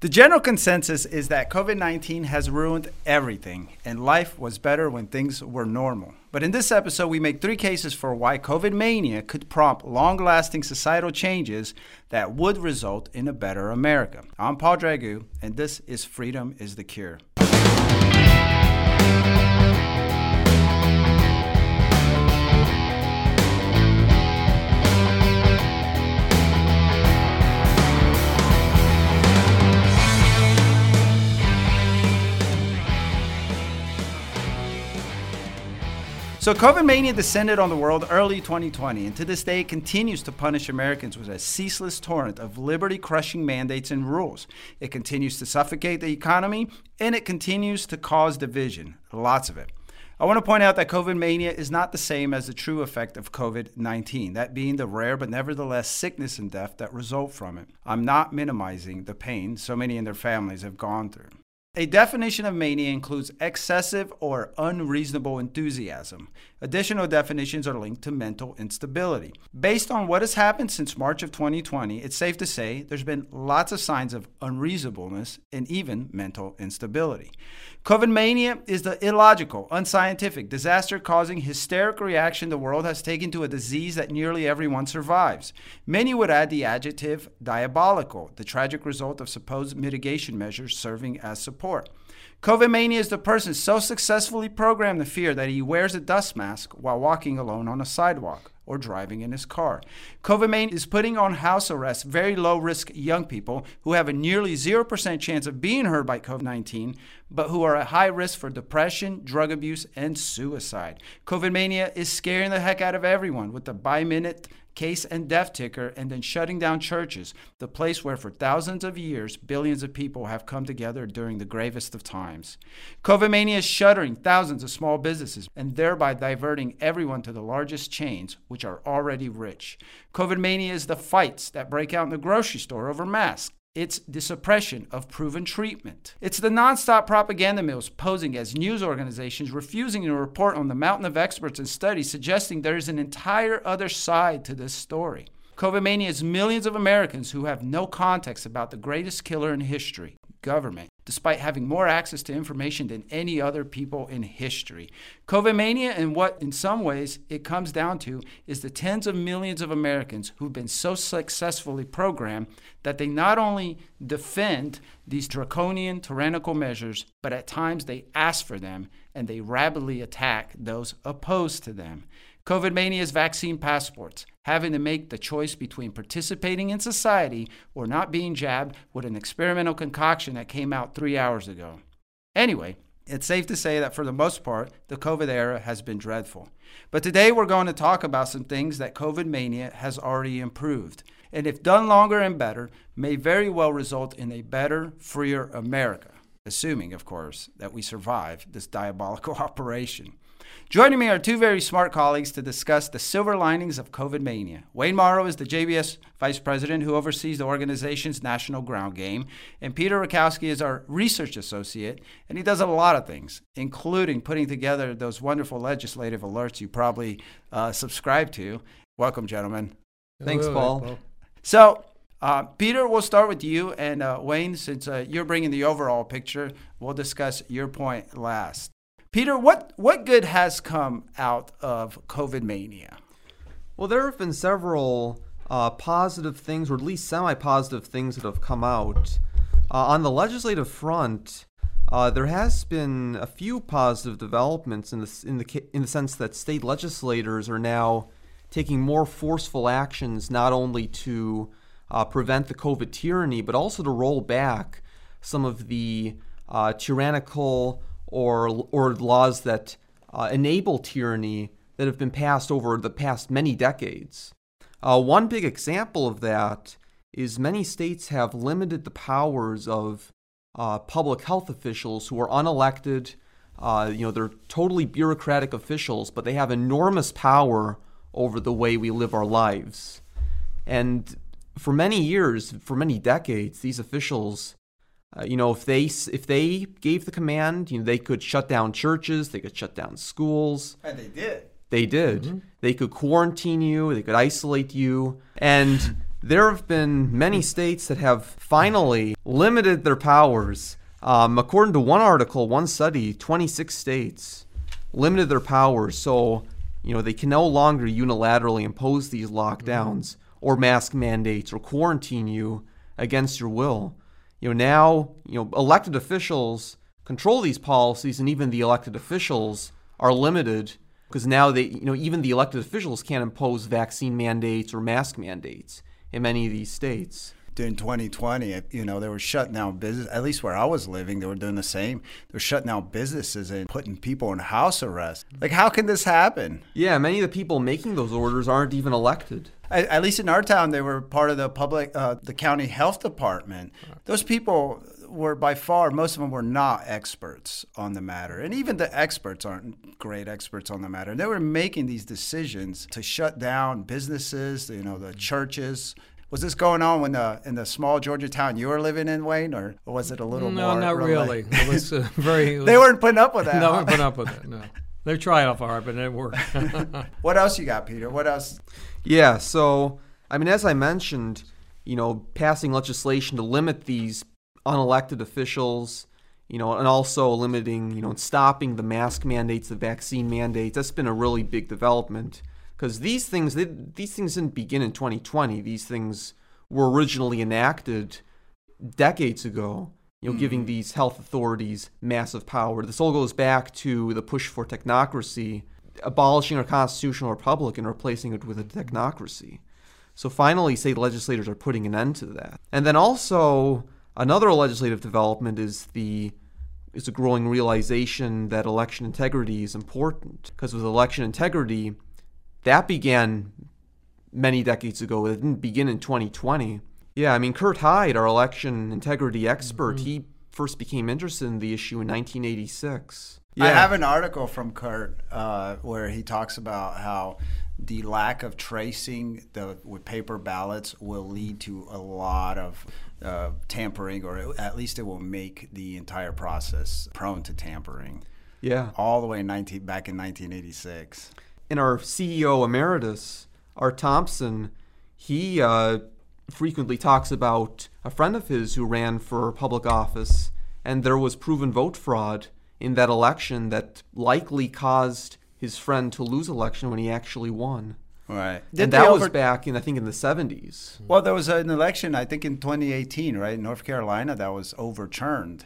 The general consensus is that COVID 19 has ruined everything, and life was better when things were normal. But in this episode, we make three cases for why COVID mania could prompt long lasting societal changes that would result in a better America. I'm Paul Dragu, and this is Freedom is the Cure. So, COVID mania descended on the world early 2020, and to this day it continues to punish Americans with a ceaseless torrent of liberty crushing mandates and rules. It continues to suffocate the economy, and it continues to cause division, lots of it. I want to point out that COVID mania is not the same as the true effect of COVID 19, that being the rare but nevertheless sickness and death that result from it. I'm not minimizing the pain so many and their families have gone through. A definition of mania includes excessive or unreasonable enthusiasm. Additional definitions are linked to mental instability. Based on what has happened since March of 2020, it's safe to say there's been lots of signs of unreasonableness and even mental instability. COVID mania is the illogical, unscientific, disaster causing hysteric reaction the world has taken to a disease that nearly everyone survives. Many would add the adjective diabolical, the tragic result of supposed mitigation measures serving as support. COVID mania is the person so successfully programmed to fear that he wears a dust mask while walking alone on a sidewalk or driving in his car. COVID mania is putting on house arrest very low risk young people who have a nearly 0% chance of being hurt by COVID 19, but who are at high risk for depression, drug abuse, and suicide. COVID mania is scaring the heck out of everyone with the by minute case and death ticker, and then shutting down churches, the place where for thousands of years billions of people have come together during the gravest of times. COVID mania is shuttering thousands of small businesses and thereby diverting everyone to the largest chains, which are already rich. COVID mania is the fights that break out in the grocery store over masks. It's the suppression of proven treatment. It's the nonstop propaganda mills posing as news organizations, refusing to report on the mountain of experts and studies suggesting there is an entire other side to this story. COVID mania is millions of Americans who have no context about the greatest killer in history government, despite having more access to information than any other people in history. COVID mania, and what in some ways it comes down to, is the tens of millions of Americans who've been so successfully programmed that they not only defend these draconian, tyrannical measures, but at times they ask for them and they rabidly attack those opposed to them. COVID mania's vaccine passports, having to make the choice between participating in society or not being jabbed with an experimental concoction that came out three hours ago. Anyway, it's safe to say that for the most part, the COVID era has been dreadful. But today we're going to talk about some things that COVID mania has already improved, and if done longer and better, may very well result in a better, freer America, assuming, of course, that we survive this diabolical operation. Joining me are two very smart colleagues to discuss the silver linings of COVID mania. Wayne Morrow is the JBS Vice President who oversees the organization's national ground game, and Peter Rakowski is our research associate, and he does a lot of things, including putting together those wonderful legislative alerts you probably uh, subscribe to. Welcome, gentlemen. Thanks, Paul. So, uh, Peter, we'll start with you, and uh, Wayne, since uh, you're bringing the overall picture, we'll discuss your point last. Peter, what, what good has come out of COVID mania? Well, there have been several uh, positive things, or at least semi positive things, that have come out. Uh, on the legislative front, uh, there has been a few positive developments in the, in, the, in the sense that state legislators are now taking more forceful actions not only to uh, prevent the COVID tyranny, but also to roll back some of the uh, tyrannical or or laws that uh, enable tyranny that have been passed over the past many decades. Uh, one big example of that is many states have limited the powers of uh, public health officials who are unelected. Uh, you know, they're totally bureaucratic officials, but they have enormous power over the way we live our lives. And for many years, for many decades, these officials uh, you know, if they if they gave the command, you know, they could shut down churches, they could shut down schools. And they did. They did. Mm-hmm. They could quarantine you, they could isolate you, and there have been many states that have finally limited their powers. Um, according to one article, one study, 26 states limited their powers. So, you know, they can no longer unilaterally impose these lockdowns or mask mandates or quarantine you against your will. You know, now, you know, elected officials control these policies and even the elected officials are limited because now they, you know, even the elected officials can't impose vaccine mandates or mask mandates in many of these states. During 2020, you know, they were shutting down business. At least where I was living, they were doing the same. They were shutting down businesses and putting people in house arrest. Like, how can this happen? Yeah, many of the people making those orders aren't even elected. At, at least in our town, they were part of the public, uh, the county health department. Those people were by far most of them were not experts on the matter and even the experts aren't great experts on the matter they were making these decisions to shut down businesses you know the churches was this going on when the in the small Georgia town you were living in, Wayne, or was it a little no, more? not really. It was uh, very. They weren't putting up with that. No, huh? weren't putting up with it. No, they tried off hard, but it didn't work. what else you got, Peter? What else? Yeah, so I mean, as I mentioned, you know, passing legislation to limit these unelected officials, you know, and also limiting, you know, and stopping the mask mandates, the vaccine mandates. That's been a really big development because these things, they, these things didn't begin in 2020. These things were originally enacted decades ago. You know, mm-hmm. giving these health authorities massive power. This all goes back to the push for technocracy, abolishing our constitutional republic and replacing it with a technocracy. So finally, state legislators are putting an end to that. And then also, Another legislative development is the is a growing realization that election integrity is important because with election integrity, that began many decades ago. It didn't begin in 2020. Yeah, I mean Kurt Hyde, our election integrity expert, mm-hmm. he first became interested in the issue in 1986. Yeah. I have an article from Kurt uh, where he talks about how the lack of tracing the with paper ballots will lead to a lot of uh, tampering, or at least it will make the entire process prone to tampering. Yeah, all the way 19 back in 1986. And our CEO emeritus, Art Thompson, he uh, frequently talks about a friend of his who ran for public office, and there was proven vote fraud in that election that likely caused his friend to lose election when he actually won. Right. Did and that over- was back in I think in the 70s. Well, there was an election I think in 2018, right, in North Carolina that was overturned.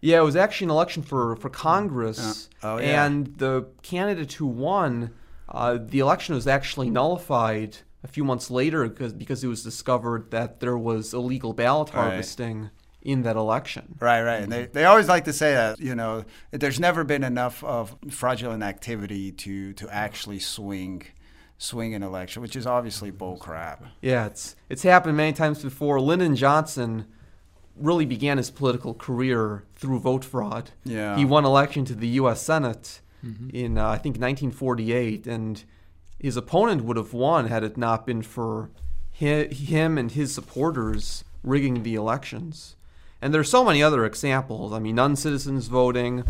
Yeah, it was actually an election for for Congress. Uh, oh, yeah. And the candidate who won, uh, the election was actually nullified a few months later because because it was discovered that there was illegal ballot harvesting. Right in that election. Right, right. And they, they always like to say that, you know, there's never been enough of fraudulent activity to, to actually swing swing an election, which is obviously bull crap. Yeah, it's it's happened many times before. Lyndon Johnson really began his political career through vote fraud. Yeah. He won election to the U.S. Senate mm-hmm. in uh, I think 1948, and his opponent would have won had it not been for him and his supporters rigging the elections. And there's so many other examples. I mean, non-citizens voting.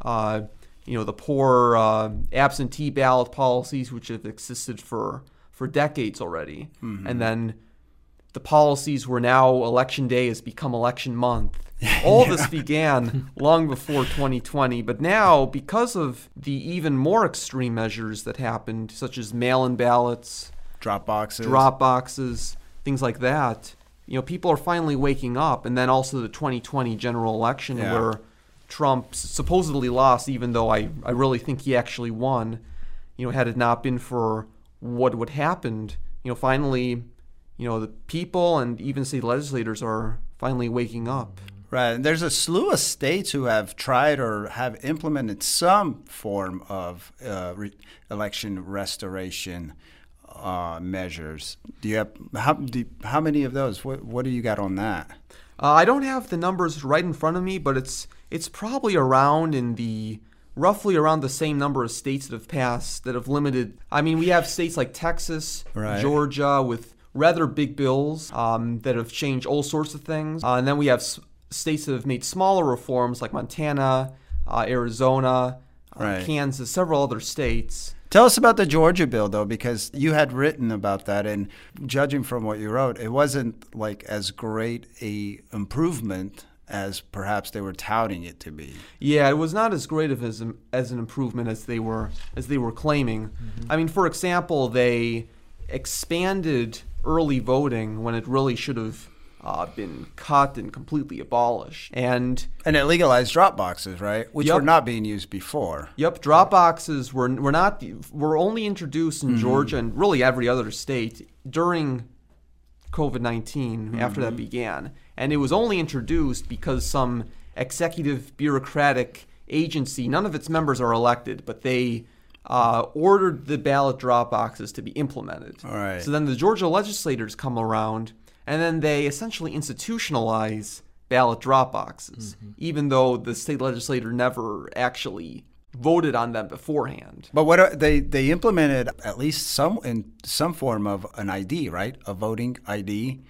Uh, you know the poor uh, absentee ballot policies which have existed for for decades already mm-hmm. and then the policies where now election day has become election month all yeah. this began long before 2020 but now because of the even more extreme measures that happened such as mail-in ballots drop boxes drop boxes things like that you know people are finally waking up and then also the 2020 general election yeah. where Trump supposedly lost, even though I, I really think he actually won. You know, had it not been for what would happened, you know, finally, you know, the people and even state legislators are finally waking up. Right. And there's a slew of states who have tried or have implemented some form of uh, re- election restoration uh, measures. Do you have how, do, how many of those? What, what do you got on that? Uh, I don't have the numbers right in front of me, but it's it's probably around in the roughly around the same number of states that have passed that have limited. I mean, we have states like Texas, right. Georgia, with rather big bills um, that have changed all sorts of things, uh, and then we have states that have made smaller reforms like Montana, uh, Arizona, uh, right. Kansas, several other states. Tell us about the Georgia bill, though, because you had written about that, and judging from what you wrote, it wasn't like as great a improvement as perhaps they were touting it to be. Yeah, it was not as great of as, as an improvement as they were as they were claiming. I mean, for example, they expanded early voting when it really should have uh, been cut and completely abolished. And And it legalized drop boxes, right? Which Yep. were not being used before. Yep, drop boxes were were not were only introduced in Georgia and really every other state during COVID 19 after that began, and it was only introduced because some executive bureaucratic agency, none of its members are elected, but they uh, ordered the ballot drop boxes to be implemented. All right. So then the Georgia legislators come around, and then they essentially institutionalize ballot drop boxes, even though the state legislator never actually voted on them beforehand. But what are, they they implemented at least some in some form of an ID, right? A voting ID.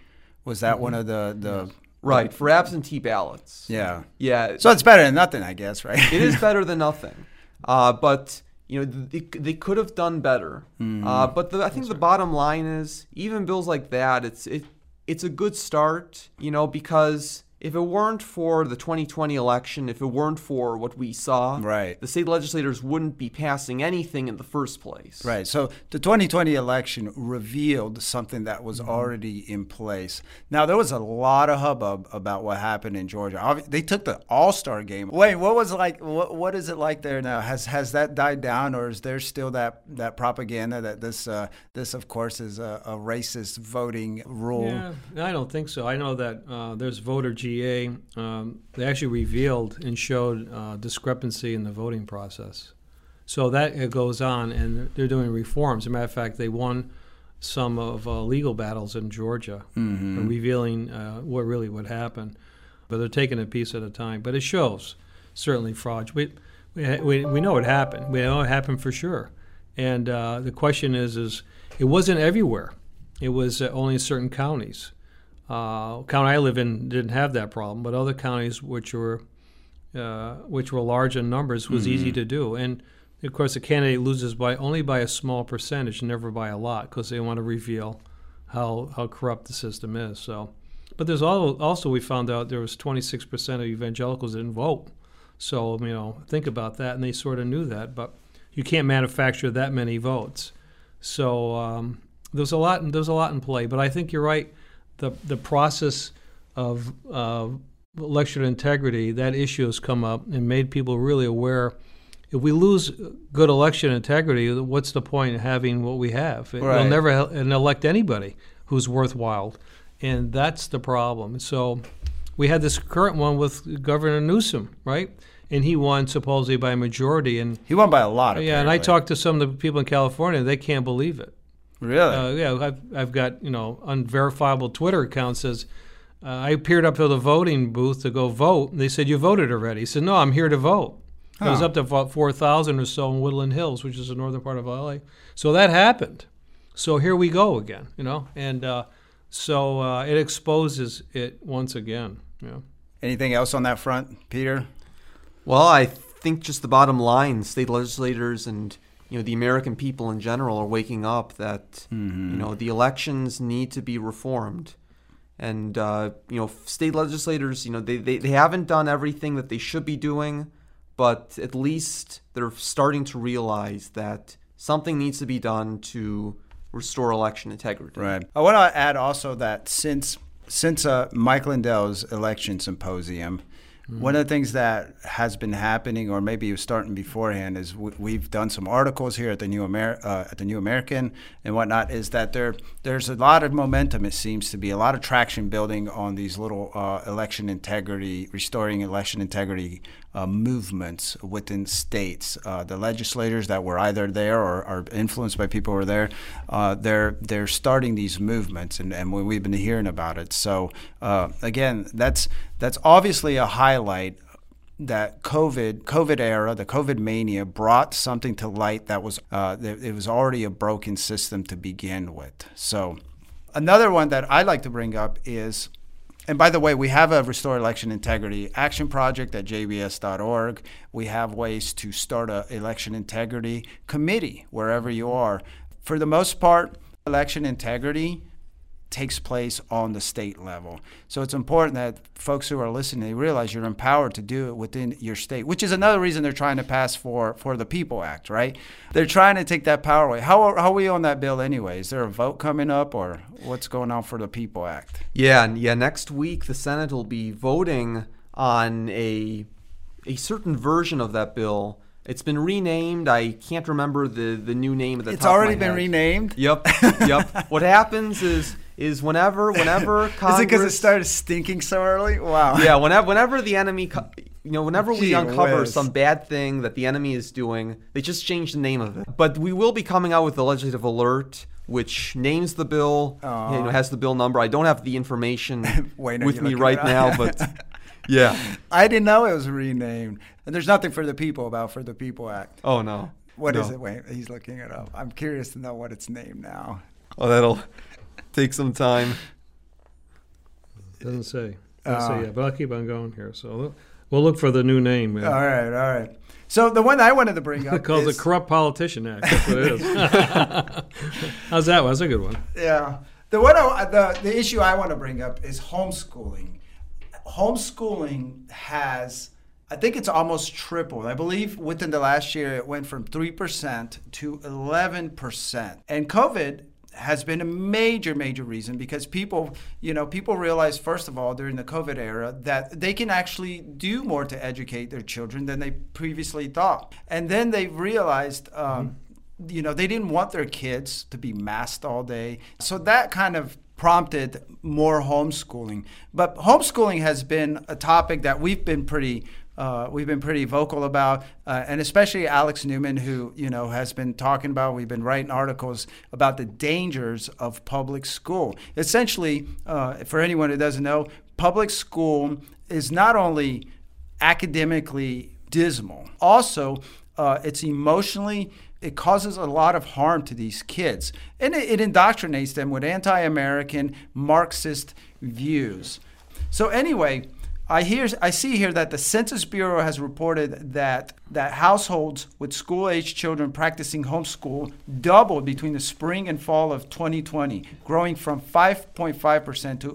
Was that one of the the Right, for absentee ballots. yeah? Yeah. So it's better than nothing, I guess, right? it is better than nothing. Uh, but you know they, they could have done better. Uh, but the, I think the bottom line is even bills like that, it's it it's a good start. You know because if it weren't for the 2020 election, if it weren't for what we saw, Right. the state legislators wouldn't be passing anything in the first place. Right. So the 2020 election revealed something that was already in place. Now there was a lot of hubbub about what happened in Georgia. They took the All Star game. Wait, what was like? What, what is it like there now? Has has that died down, or is there still that that propaganda that this uh, this of course is a, a racist voting rule? Yeah, I don't think so. I know that uh, there's voter GA. Um, they actually revealed and showed uh, discrepancy in the voting process. So that it goes on, and they're doing reforms. As a matter of fact, they won some of uh, legal battles in Georgia, revealing uh, what really would happen. But they're taking it a piece at a time. But it shows certainly fraud. We, we, we, we know it happened. We know it happened for sure. And uh, the question is, is it wasn't everywhere. It was uh, only in certain counties. Uh, county I live in didn't have that problem, but other counties which were uh, which were large in numbers was easy to do. And of course, the candidate loses by only by a small percentage, never by a lot, because they want to reveal how how corrupt the system is. So, but there's al- also we found out there was 26 percent of evangelicals didn't vote. So you know, think about that, and they sort of knew that, but you can't manufacture that many votes. So um, there's a lot there's a lot in play. But I think you're right. The the process of uh, election integrity that issue has come up and made people really aware. If we lose good election integrity, what's the point of having what we have? It, Right. We'll never elect anybody who's worthwhile, and that's the problem. So we had this current one with Governor Newsom, right? And he won supposedly by a majority. And He won by a lot. yeah, and I talked to some of the people in California; they can't believe it. Really? Uh, yeah, I've, I've got you know unverifiable Twitter account says uh, I appeared up to the voting booth to go vote. And they said you voted already. He said no, I'm here to vote. It was up to about four thousand or so in Woodland Hills, which is the northern part of LA. So that happened. So here we go again, you know, and uh, so uh, it exposes it once again. Yeah. Anything else on that front, Peter? Well, I think just the bottom line, state legislators and you know the American people in general are waking up that you know the elections need to be reformed, and uh, you know state legislators, you know they, they they haven't done everything that they should be doing, but at least they're starting to realize that something needs to be done to restore election integrity. Right. I want to add also that since since uh, Mike Lindell's election symposium, one of the things that has been happening, or maybe it was starting beforehand, is we, we've done some articles here at the New Amer- uh, at the New American and whatnot. Is that there there's a lot of momentum. It seems to be a lot of traction building on these little uh, election integrity, restoring election integrity uh, movements within states. Uh, the legislators that were either there or are influenced by people who are there, uh, they're they're starting these movements, and, and we- we've been hearing about it. So uh, again, that's that's obviously a highlight that COVID COVID era, the COVID mania, brought something to light that was uh, that it was already a broken system to begin with. So another one that I like to bring up is And by the way, we have a Restore Election Integrity Action Project at jbs.org. We have ways to start a election integrity committee wherever you are. For the most part, election integrity takes place on the state level. So it's important that folks who are listening they realize you're empowered to do it within your state, which is another reason they're trying to pass for for the People Act, right? They're trying to take that power away. How are, how are we on that bill anyway? Is there a vote coming up or what's going on for the People Act? Yeah, yeah, next week the Senate will be voting on a a certain version of that bill. It's been renamed. I can't remember the, the new name of the. It's of already my been head. renamed. Yep, yep. what happens is is whenever whenever Congress Is it because it started stinking so early? Wow. yeah, whenever whenever the enemy, you know, whenever we uncover whiz. some bad thing that the enemy is doing, they just change the name of it. But we will be coming out with the legislative alert, which names the bill, you know, has the bill number. I don't have the information Wait, with me right now, but yeah. I didn't know it was renamed. And there's nothing for the people about for the People Act. Oh no. What is No. it? Wait, he's looking it up. I'm curious to know what it's named now. Oh, that'll take some time. Doesn't say. Doesn't Uh, say yet, but I'll keep on going here. So we'll- we'll look for the new name. All Yeah. right, all right. So the one I wanted to bring up Called is, the Corrupt Politician Act. That's what it is. How's that one? That's a good one. Yeah. The one I, the the issue I want to bring up is homeschooling. Homeschooling has I think it's almost tripled. I believe within the last year it went from 3% to 11%. And COVID has been a major major reason because people, you know, people realize first of all during the COVID era that they can actually do more to educate their children than they previously thought. And then they realized um, you know, they didn't want their kids to be masked all day. So that kind of prompted more homeschooling. But homeschooling has been a topic that we've been pretty uh, we've been pretty vocal about, uh, and especially Alex Newman, who you know has been talking about. We've been writing articles about the dangers of public school. Essentially, uh, for anyone who doesn't know, public school is not only academically dismal, also uh, it's emotionally it causes a lot of harm to these kids. And it, it indoctrinates them with anti-american marxist views. So anyway I hear I see here that the Census Bureau has reported that that households with school-aged children practicing homeschool doubled between the spring and fall of 2020, growing from 5.5% to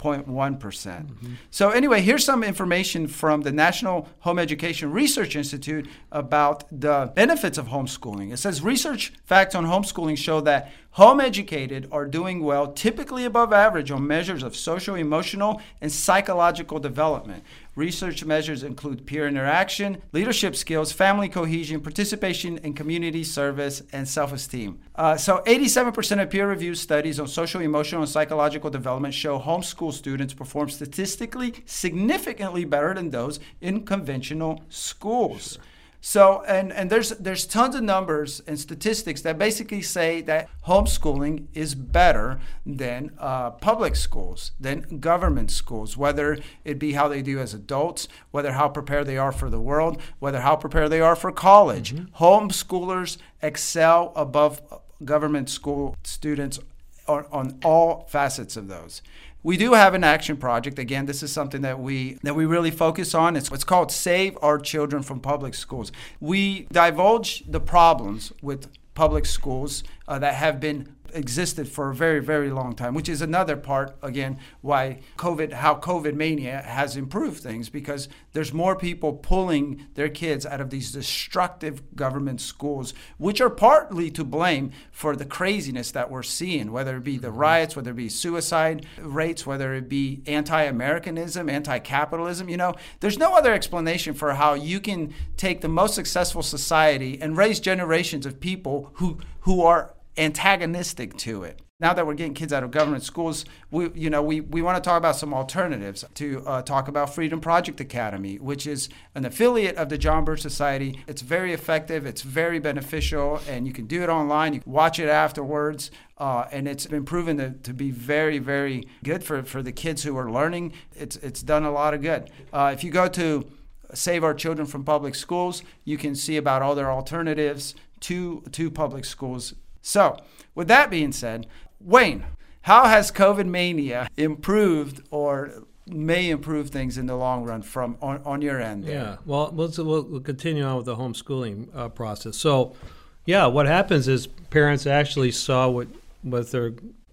11.1%. percent mm-hmm. So anyway, here's some information from the National Home Education Research Institute about the benefits of homeschooling. It says research facts on homeschooling show that home educated are doing well, typically above average on measures of social, emotional, and psychological development. Research measures include peer interaction, leadership skills, family cohesion, participation in community service, and self esteem. Uh, so, 87% of peer reviewed studies on social, emotional, and psychological development show homeschool students perform statistically significantly better than those in conventional schools. So and and there's there's tons of numbers and statistics that basically say that homeschooling is better than uh, public schools, than government schools, whether it be how they do as adults, whether how prepared they are for the world, whether how prepared they are for college. Homeschoolers excel above government school students on, on all facets of those. We do have an action project. Again, this is something that we that we really focus on. It's what's called Save Our Children from Public Schools. We divulge the problems with public schools uh, that have been existed for a very very long time which is another part again why covid how covid mania has improved things because there's more people pulling their kids out of these destructive government schools which are partly to blame for the craziness that we're seeing whether it be the mm-hmm. riots whether it be suicide rates whether it be anti-americanism anti-capitalism you know? There's no other explanation for how you can take the most successful society and raise generations of people who who are antagonistic to it. Now that we're getting kids out of government schools, we you know we, we want to talk about some alternatives. To uh, talk about Freedom Project Academy, which is an affiliate of the John Birch Society. It's very effective. It's very beneficial, and you can do it online. You can watch it afterwards, uh, and it's been proven to, to be very very good for, for the kids who are learning. It's it's done a lot of good. Uh, if you go to Save Our Children from Public Schools, you can see about all their alternatives to to public schools. So, with that being said, Wayne, How has COVID mania improved or may improve things in the long run from on, on your end? there? Yeah. Well, let's, we'll, we'll continue on with the homeschooling uh, process. So, yeah, what happens is parents actually saw what what their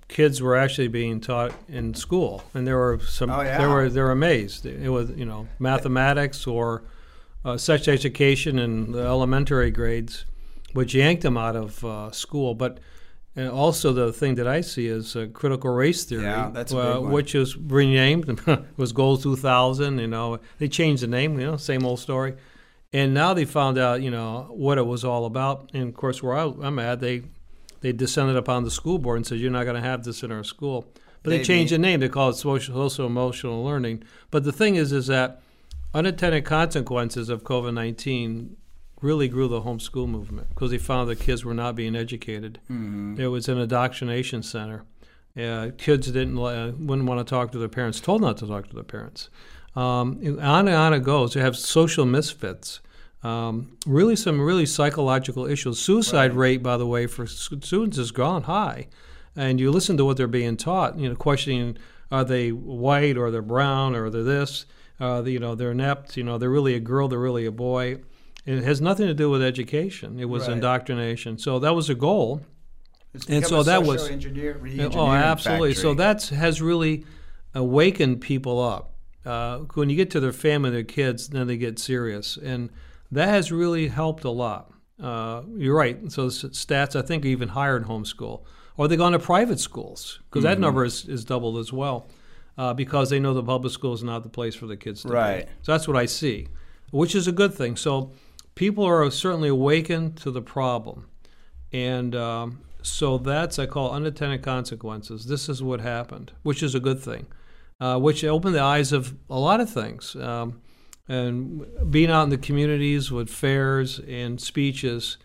kids were actually being taught in school, and there were some. Oh, yeah. They were they're amazed. It was you know mathematics or uh, sex education in the elementary grades, which yanked them out of uh, school, but. And also, the thing that I see is uh, critical race theory, Yeah, uh, which is renamed was Goals 2000. You know, they changed the name. You know, same old story. And now they found out, you know, what it was all about. And of course, where I, I'm at, they they descended upon the school board and said, "You're not going to have this in our school." But they, They changed mean- the name. They call it social, social emotional learning. But the thing is, is that unintended consequences of COVID 19 really grew the homeschool movement because he found that kids were not being educated. It was an indoctrination center. Uh, kids didn't uh, wouldn't want to talk to their parents. Told not to talk to their parents. Um, on and on it goes. You have social misfits. Um, really, some really psychological issues. Suicide rate, by the way, for students has gone high. And you listen to what they're being taught. You know, questioning are they white or they're brown or they're this. Uh, you know, they're inept. You know, they're really a girl. They're really a boy. It has nothing to do with education. It was Right. indoctrination. So that was a goal. It's And so a that was- engineer, Oh, absolutely. So factory. that's has really awakened people up. Uh, when you get to their family, their kids, then they get serious, and that has really helped a lot. Uh, you're right. So stats, I think, are even higher in homeschool, or they've gone to private schools because Mm-hmm. that number is, is doubled as well, uh, because they know the public school is not the place for the kids to Right. be. So that's what I see, which is a good thing. So people are certainly awakened to the problem. And um, so that's, I call unintended consequences. This is what happened, which is a good thing, uh, which opened the eyes of a lot of things. Um, and being out in the communities with fairs and speeches,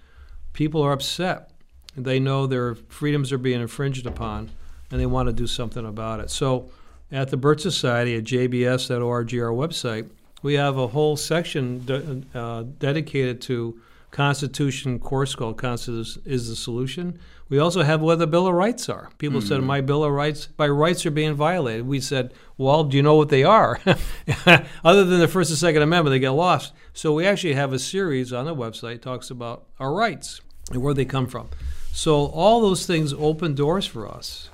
people are upset. They know their freedoms are being infringed upon, and they want to do something about it. So at the Birch Society at jbs.org, our website, we have a whole section de- uh, dedicated to Constitution course called Constitution is the Solution. We also have what the Bill of Rights are. People said, My Bill of Rights, my rights are being violated. We said, Well, do you know what they are? Other than the First and Second Amendment, they get lost. So we actually have a series on the website talks about our rights and where they come from. So all those things open doors for us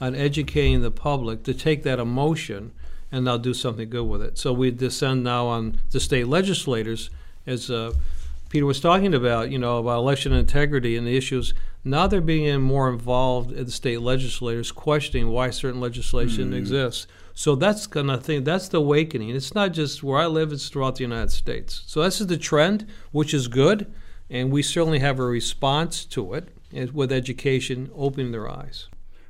on educating the public to take that emotion and they'll do something good with it. So we descend now on the state legislators, as uh, Peter was talking about, you know, about election integrity and the issues. Now they're being more involved in the state legislators, questioning why certain legislation exists. So that's kind of thing. That's the awakening. It's not just where I live; it's throughout the United States. So this is the trend, which is good, and we certainly have a response to it with education opening their eyes.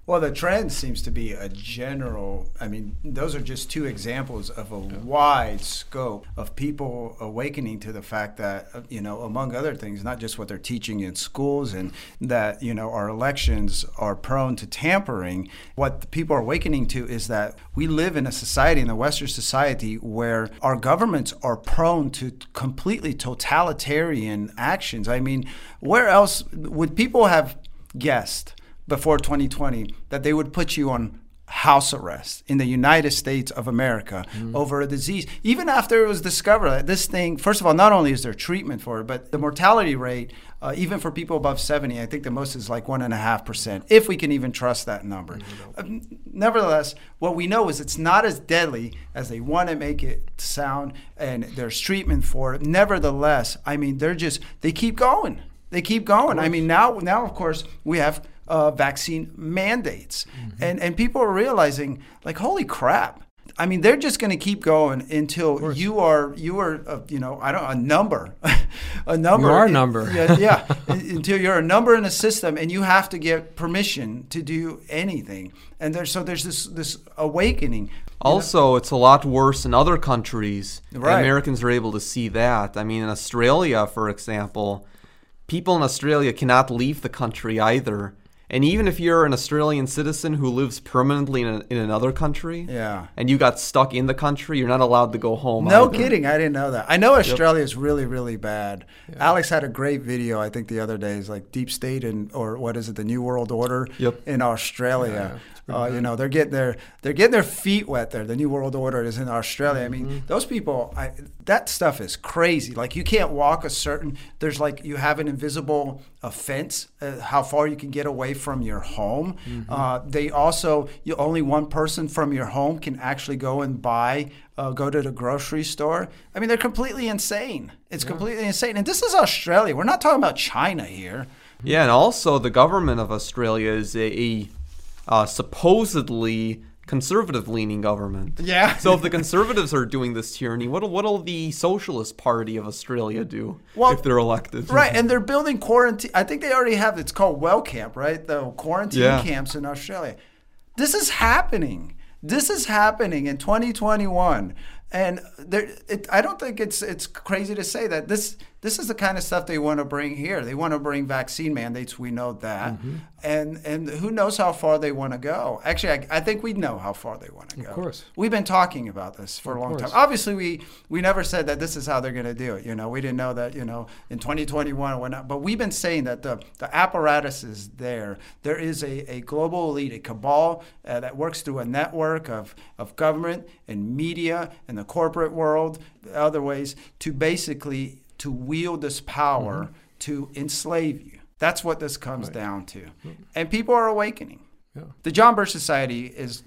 Well, the trend seems to be a general. I mean, those are just two examples of a wide scope of people awakening to the fact that, uh, you know, among other things, not just what they're teaching in schools and that, you know, our elections are prone to tampering. What the people are awakening to is that we live in a society, in a Western society, where our governments are prone to completely totalitarian actions. I mean, where else would people have guessed? Before 2020 that they would put you on house arrest in the United States of America over a disease. Even after it was discovered that this thing, first of all, not only is there treatment for it, but the mortality rate, uh, even for people above 70, I think the most is like 1.5%, if we can even trust that number. Um, nevertheless, what we know is it's not as deadly as they want to make it sound, and there's treatment for it. Nevertheless, I mean, they're just, they keep going. They keep going. I mean, now, now of course, we have uh, vaccine mandates, and and people are realizing, like, holy crap! I mean, they're just going to keep going until you are you are uh, you know I don't a number, a number. You are a number. Yeah, yeah. until you're a number in a system, and you have to get permission to do anything. And there's so there's this this awakening. Also, it's a lot worse in other countries. Right. Americans are able to see that. I mean, in Australia, for example, people in Australia cannot leave the country either. And even if you're an Australian citizen who lives permanently in, a, in another country, Yeah. and you got stuck in the country, you're not allowed to go home. No either. kidding. I didn't know that. I know Australia is really, really bad. Alex had a great video, I think, the other day. It's like Deep State and, or what is it, the New World Order Yep. in Australia. Uh, you know, they're getting their they're getting their feet wet there. The New World Order is in Australia. I mean, Mm-hmm. those people, I, that stuff is crazy. Like you can't walk a certain. There's like you have an invisible fence, uh, how far you can get away from your home. Mm-hmm. Uh, they also, you only one person from your home can actually go and buy, uh, go to the grocery store. I mean, they're completely insane. It's completely insane. And this is Australia. We're not talking about China here. Yeah, and also the government of Australia is a, a uh, supposedly conservative-leaning government. Yeah. So if the conservatives are doing this tyranny, what'll what'll the Socialist Party of Australia do Well, if they're elected? Right, and they're building quarantine. I think they already have. It's called Well Camp, right? The quarantine Yeah. camps in Australia. This is happening. This is happening in 2021, and there. It, I don't think it's it's crazy to say that this this is the kind of stuff they want to bring here. They want to bring vaccine mandates. We know that, Mm-hmm. and and who knows how far they want to go. Actually, I, I think we know how far they want to go. Of course. we've been talking about this for a long time. Obviously, we we never said that this is how they're going to do it. You know, we didn't know that. You know, in 2021 or whatnot. But we've been saying that the the apparatus is there. There is a, a global elite, a cabal uh, that works through a network of of government and media and the corporate world, other ways to basically to wield this power Mm-hmm. to enslave you. That's what this comes down to, and people are awakening. Yeah. The John Birch Society is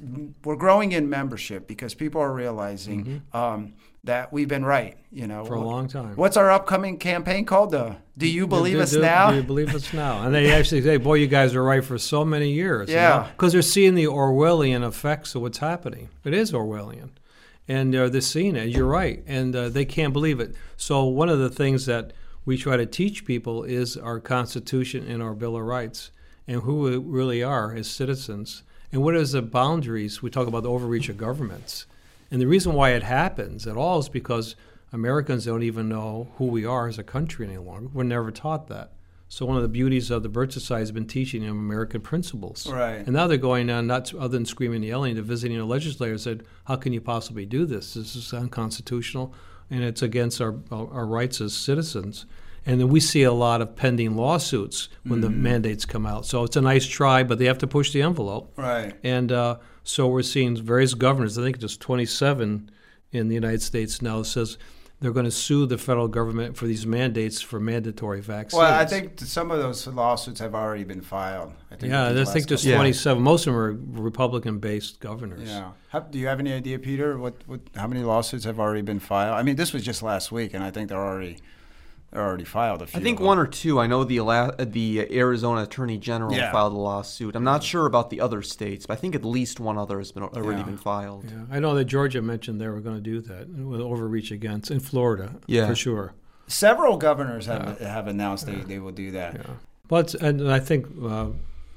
we're growing in membership because people are realizing um, that we've been right. You know, Mm-hmm. For a long time. What's our upcoming campaign called? The Do you believe do, us do- now? Do you believe us now? And they actually say, "Boy, you guys are right for so many years." Yeah. because they're seeing the Orwellian effects of what's happening. It is Orwellian, and uh, they're seeing it. You're right, and uh, they can't believe it. So one of the things that we try to teach people is our Constitution and our Bill of Rights, and who we really are as citizens, and what is the boundaries. We talk about the overreach of governments, and the reason why it happens at all is because Americans don't even know who we are as a country any longer. We're never taught that. So one of the beauties of the Birch Society has been teaching them American principles. Right. And now they're going on, not other than screaming and yelling, to visiting the legislators said, "How can you possibly do this? This is unconstitutional, and it's against our our rights as citizens." And then we see a lot of pending lawsuits when the mandates come out. So it's a nice try, but they have to push the envelope. right. And uh, so we're seeing various governors, I think just 27 in the United States now, says they're going to sue the federal government for these mandates for mandatory vaccines. Well, I think some of those lawsuits have already been filed. I think Yeah, within I think there's couple- Yeah. 27. Most of them are Republican-based governors. Yeah. How, do you have any idea, Peter? What, what? How many lawsuits have already been filed? I mean, this was just last week, and I think they're already they're already filed. A few. I think one or two. I know the Ala- uh, the Arizona Attorney General Yeah. filed a lawsuit. I'm not sure about the other states, but I think at least one other has been already Yeah. been filed. Yeah, I know that Georgia mentioned they were going to do that with overreach against in Florida, Yeah. for sure. several governors have have announced they, they will do that. Yeah. But and I think uh,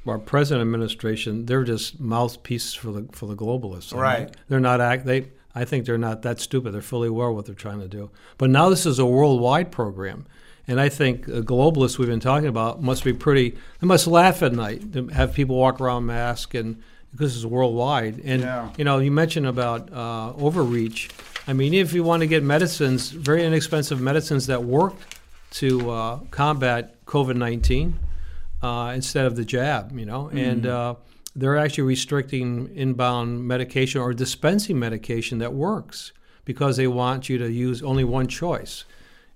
our present administration, they're just mouthpieces for the for the globalists. I mean, Right. they're not act. They. I think they're not that stupid. They're fully aware what they're trying to do. But now this is a worldwide program, and I think uh, globalists we've been talking about must be pretty. They must laugh at night to have people walk around masked and because it's worldwide. And Yeah. you know, you mentioned about uh, overreach. I mean, if you want to get medicines, very inexpensive medicines that work to uh, combat COVID 19 uh, instead of the jab, you know, and uh, they're actually restricting inbound medication or dispensing medication that works because they want you to use only one choice.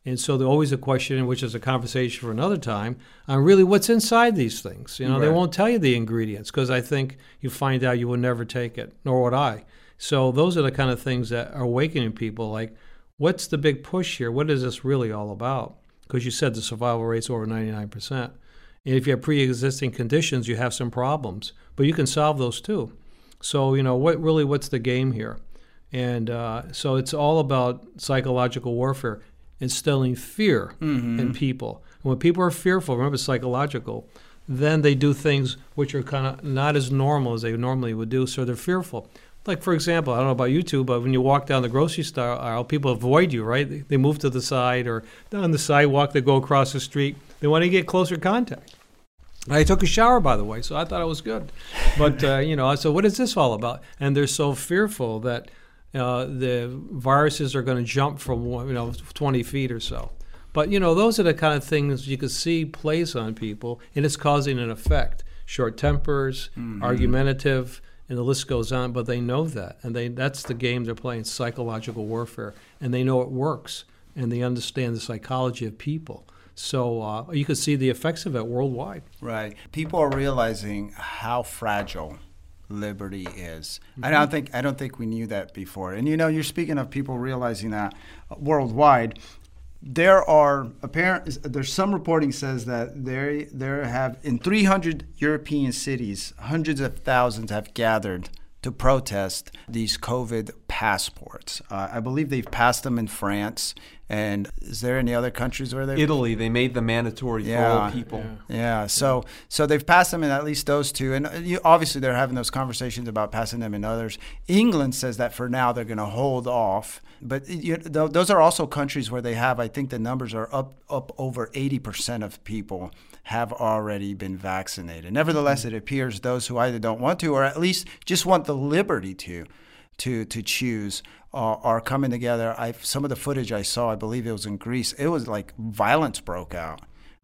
And so there's always a question, which is a conversation for another time, on really what's inside these things. You know, they won't tell you the ingredients because I think you find out you would never take it, nor would I. So those are the kind of things that are awakening people. Like, what's the big push here? What is this really all about? Because you said the survival rate's over 99%. And if you have pre-existing conditions, you have some problems, but you can solve those too. So you know what really what's the game here, and uh, so it's all about psychological warfare, instilling fear in people. And when people are fearful, remember it's psychological, then they do things which are kind of not as normal as they normally would do. So they're fearful. Like for example, I don't know about you two, but when you walk down the grocery store aisle, people avoid you, right? They, they move to the side or down the sidewalk. They go across the street. They want to get closer contact. I took a shower, by the way, so I thought it was good. But uh, you know, so what is this all about? And they're so fearful that uh, the viruses are going to jump from you know 20 feet or so. But you know, those are the kind of things you can see plays on people, and it's causing an effect. Short tempers, argumentative, and the list goes on. But they know that, and they that's the game they're playing, psychological warfare, and they know it works, and they understand the psychology of people. So uh, you could see the effects of it worldwide. Right. People are realizing how fragile liberty is. Mm-hmm. I don't think I don't think we knew that before. And you know, you're speaking of people realizing that worldwide. There are apparent. There's some reporting says that there there have in 300 European cities, hundreds of thousands have gathered to protest these COVID passports. Uh, I believe they've passed them in France. And is there any other countries where they? Italy, they made them mandatory yeah, for all people. Yeah. yeah. So so they've passed them in at least those two, and uh, you, obviously they're having those conversations about passing them in others. England says that for now they're going to hold off, but you, those are also countries where they have. I think the numbers are up up over eighty percent of people have already been vaccinated. Nevertheless, it appears those who either don't want to or at least just want the liberty to to to choose uh, are coming together. I some of the footage I saw, I believe it was in Greece. It was like violence broke out.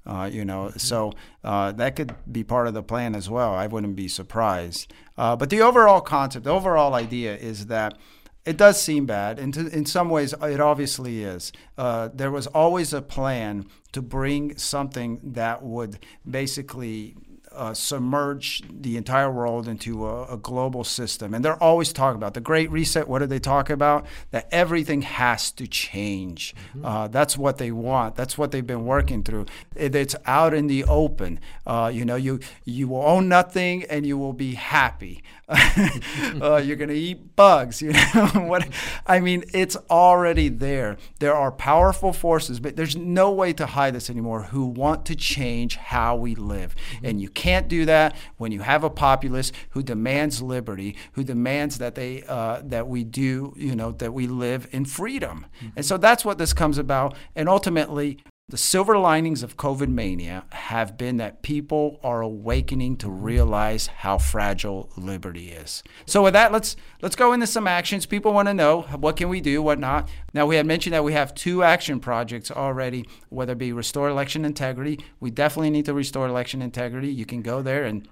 Uh, you know, mm-hmm. so uh, that could be part of the plan as well. I wouldn't be surprised. Uh, but the overall concept, the overall idea is that it does seem bad, and to, in some ways, it obviously is. Uh, there was always a plan to bring something that would basically uh, submerge the entire world into a, a, global system. And they're always talking about the Great Reset. What do they talk about? That everything has to change. Mm-hmm. Uh, that's what they want. That's what they've been working through. It, it's out in the open. Uh, you know, you you will own nothing and you will be happy. uh, you're going to eat bugs. You know what? I mean, it's already there. There are powerful forces, but there's no way to hide this anymore. Who want to change how we live, mm-hmm. and you can't do that when you have a populace who demands liberty, who demands that they uh, that we do, you know, that we live in freedom. Mm-hmm. And so that's what this comes about. And ultimately, the silver linings of COVID mania have been that people are awakening to realize how fragile liberty is. So with that, let's let's go into some actions. People want to know what can we do, what not. Now we had mentioned that we have two action projects already, whether it be restore election integrity. We definitely need to restore election integrity. You can go there and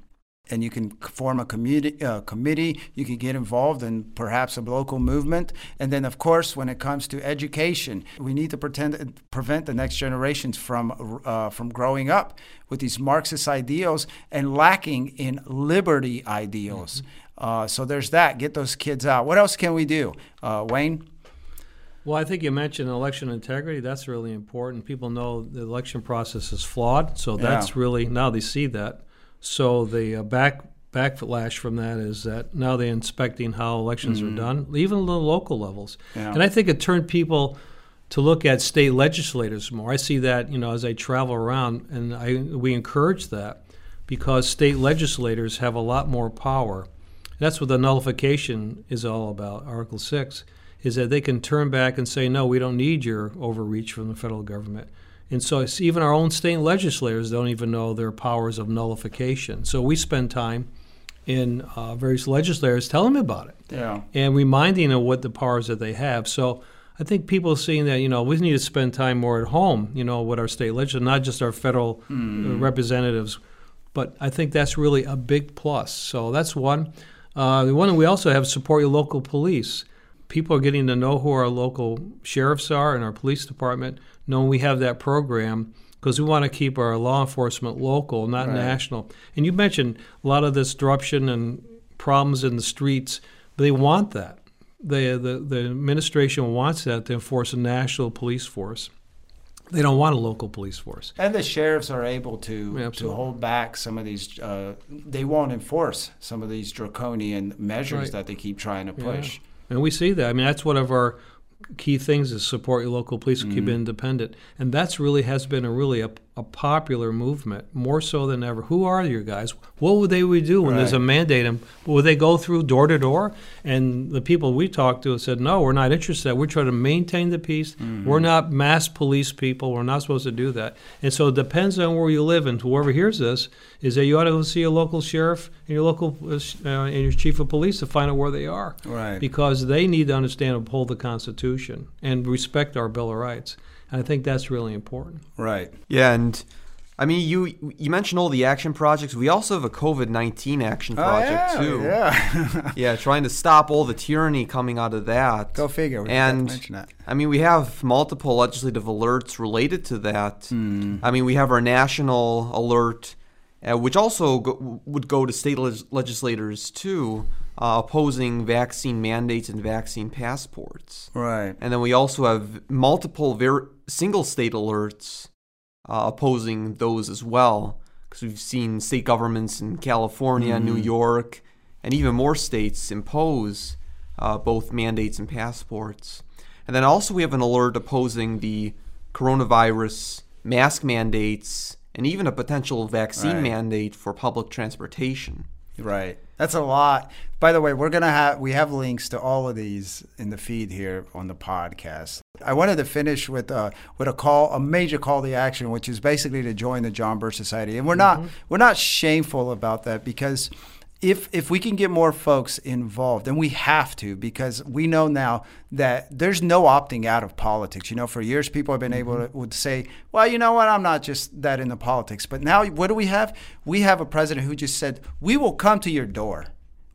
and you can form a community uh, committee. You can get involved in perhaps a local movement, and then of course, when it comes to education, we need to pretend, prevent the next generations from uh, from growing up with these Marxist ideals and lacking in liberty ideals. Mm-hmm. Uh, so there's that. Get those kids out. What else can we do, uh, Wayne? Well, I think you mentioned election integrity. That's really important. People know the election process is flawed, so that's yeah. really now they see that. So the uh, back backlash from that is that now they're inspecting how elections mm-hmm. are done, even the local levels. Yeah. And I think it turned people to look at state legislators more. I see that you know as I travel around, and I we encourage that because state legislators have a lot more power. That's what the nullification is all about. Article six is that they can turn back and say, no, we don't need your overreach from the federal government. And so even our own state legislators don't even know their powers of nullification. So we spend time in uh, various legislators telling them about it yeah. and reminding them what the powers that they have. So I think people are seeing that, you know, we need to spend time more at home, you know, with our state legislators, not just our federal mm. representatives. But I think that's really a big plus. So that's one. Uh, the one we also have support your local police. People are getting to know who our local sheriffs are and our police department knowing we have that program because we want to keep our law enforcement local, not right. national. And you mentioned a lot of this disruption and problems in the streets. They want that. They, the, the administration wants that to enforce a national police force. They don't want a local police force. And the sheriffs are able to yeah, to hold back some of these. Uh, they won't enforce some of these draconian measures right. that they keep trying to push. Yeah. And we see that. I mean, that's one of our key things is support your local police and keep it mm-hmm. independent. And that's really has been a really a, a popular movement, more so than ever. Who are your guys? What would they would do when right. there's a mandate? And would they go through door to door? And the people we talked to said, no, we're not interested. We're trying to maintain the peace. Mm-hmm. We're not mass police people. We're not supposed to do that. And so it depends on where you live. And whoever hears this is that you ought to go see a local sheriff and your local uh, uh, and your chief of police to find out where they are. Right. Because they need to understand and uphold the Constitution and respect our Bill of Rights. And I think that's really important. Right. Yeah, and I mean, you you mentioned all the action projects. We also have a COVID nineteen action project oh, yeah, too. Yeah. yeah, trying to stop all the tyranny coming out of that. Go figure. We and mention that. I mean, we have multiple legislative alerts related to that. Hmm. I mean, we have our national alert, uh, which also go, would go to state leg- legislators too, uh, opposing vaccine mandates and vaccine passports. Right. And then we also have multiple ver- single state alerts uh, opposing those as well, because we've seen state governments in California, New York, and even more states impose uh, both mandates and passports. And then also we have an alert opposing the coronavirus mask mandates and even a potential vaccine Right. mandate for public transportation. Right. That's a lot. By the way, we're gonna have we have links to all of these in the feed here on the podcast. I wanted to finish with uh, with a call, a major call to action, which is basically to join the John Birch Society, and we're not we're not shameful about that because if if we can get more folks involved, and we have to, because we know now that there's no opting out of politics. You know, for years people have been able mm-hmm. to would say, "Well, you know what? I'm not just that into politics." But now, what do we have? We have a president who just said, "We will come to your door."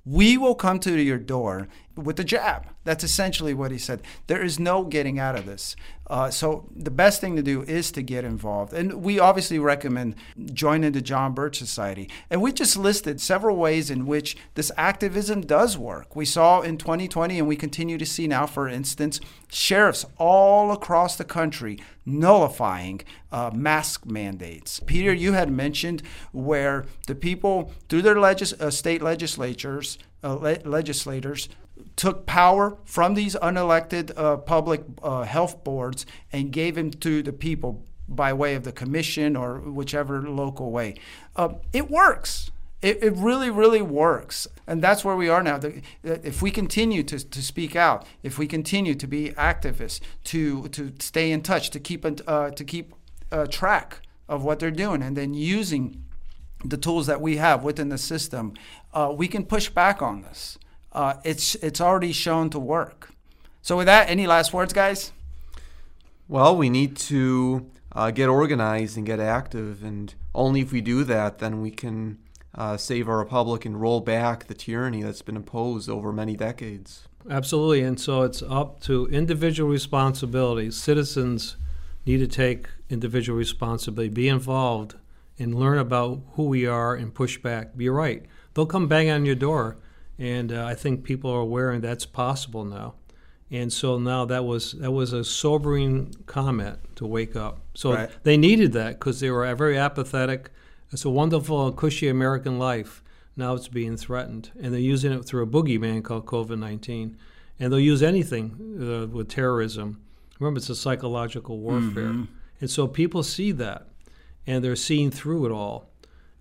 We will come to your door with the jab. That's essentially what he said. There is no getting out of this. Uh, so the best thing to do is to get involved. And we obviously recommend joining the John Birch Society. And we just listed several ways in which this activism does work. We saw in 2020, and we continue to see now, for instance, sheriffs all across the country nullifying uh, mask mandates. Peter, you had mentioned where the people, through their legis- uh, state legislatures, uh, le- legislators, took power from these unelected uh, public uh, health boards and gave them to the people by way of the commission or whichever local way. Uh, it works. It, it really, really works. And that's where we are now. The- If we continue to, to speak out, if we continue to be activists, to, to stay in touch, to keep, uh, to keep uh, track of what they're doing, and then using the tools that we have within the system, uh, we can push back on this. Uh, it's, it's already shown to work. So, with that, any last words, guys? Well, we need to uh, get organized and get active, and only if we do that, then we can uh, save our republic and roll back the tyranny that's been imposed over many decades. Absolutely. And so it's up to individual responsibility. Citizens need to take individual responsibility, be involved, and learn about who we are and push back. You're right. They'll come bang on your door. And uh, I think people are aware and that's possible now. And so now that was that was a sobering comment to wake up. So Right. they needed that because they were very apathetic. It's a wonderful, cushy American life. Now it's being threatened, and they're using it through a boogeyman called COVID nineteen. And they'll use anything uh, with terrorism. Remember, it's a psychological warfare, and so people see that, and they're seeing through it all.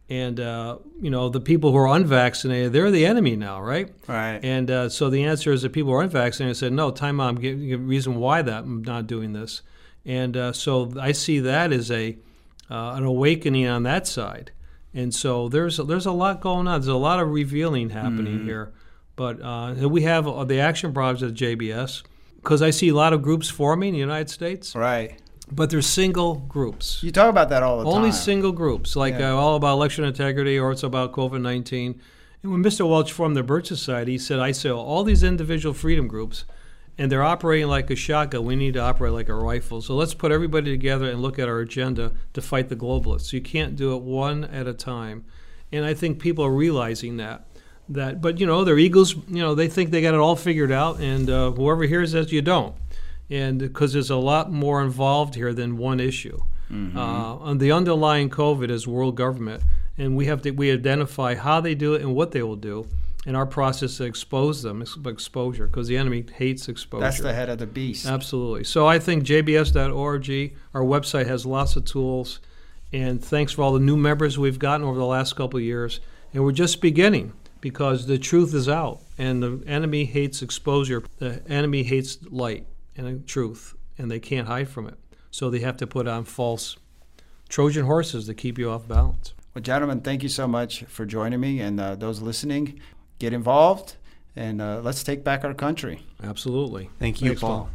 And uh, you know, the people who are unvaccinated, they're the enemy now, right? Right. And uh, so the answer is that people who are unvaccinated said, no, time out, I'm giving a reason why that I'm not doing this. And uh, so I see that as a uh, an awakening on that side. And so there's there's a lot going on. There's a lot of revealing happening here. But uh, we have uh, the action projects at JBS because I see a lot of groups forming in the United States, Right. But they're single groups. You talk about that all the Only time. Only single groups, like Yeah. uh, all about election integrity or it's about COVID 19. And when Mr. Welch formed the Birch Society, he said, I say all these individual freedom groups, and they're operating like a shotgun. We need to operate like a rifle. So let's put everybody together and look at our agenda to fight the globalists. You can't do it one at a time. And I think people are realizing that. That, but you know, their egos, you know, they think they got it all figured out, and uh, whoever hears that, you don't and because there's a lot more involved here than one issue. Uh, and the underlying COVID is world government, and we have to we identify how they do it and what they will do, and our process to expose them, exposure, because the enemy hates exposure. That's the head of the beast. Absolutely. So I think jbs.org, our website has lots of tools, and thanks for all the new members we've gotten over the last couple of years. And we're just beginning because the truth is out, and the enemy hates exposure. The enemy hates light and the truth, and they can't hide from it. So they have to put on false Trojan horses to keep you off balance. Well, gentlemen, thank you so much for joining me. And uh, those listening, get involved and uh, let's take back our country. Absolutely. Thank you, Thanks, Paul. Paul.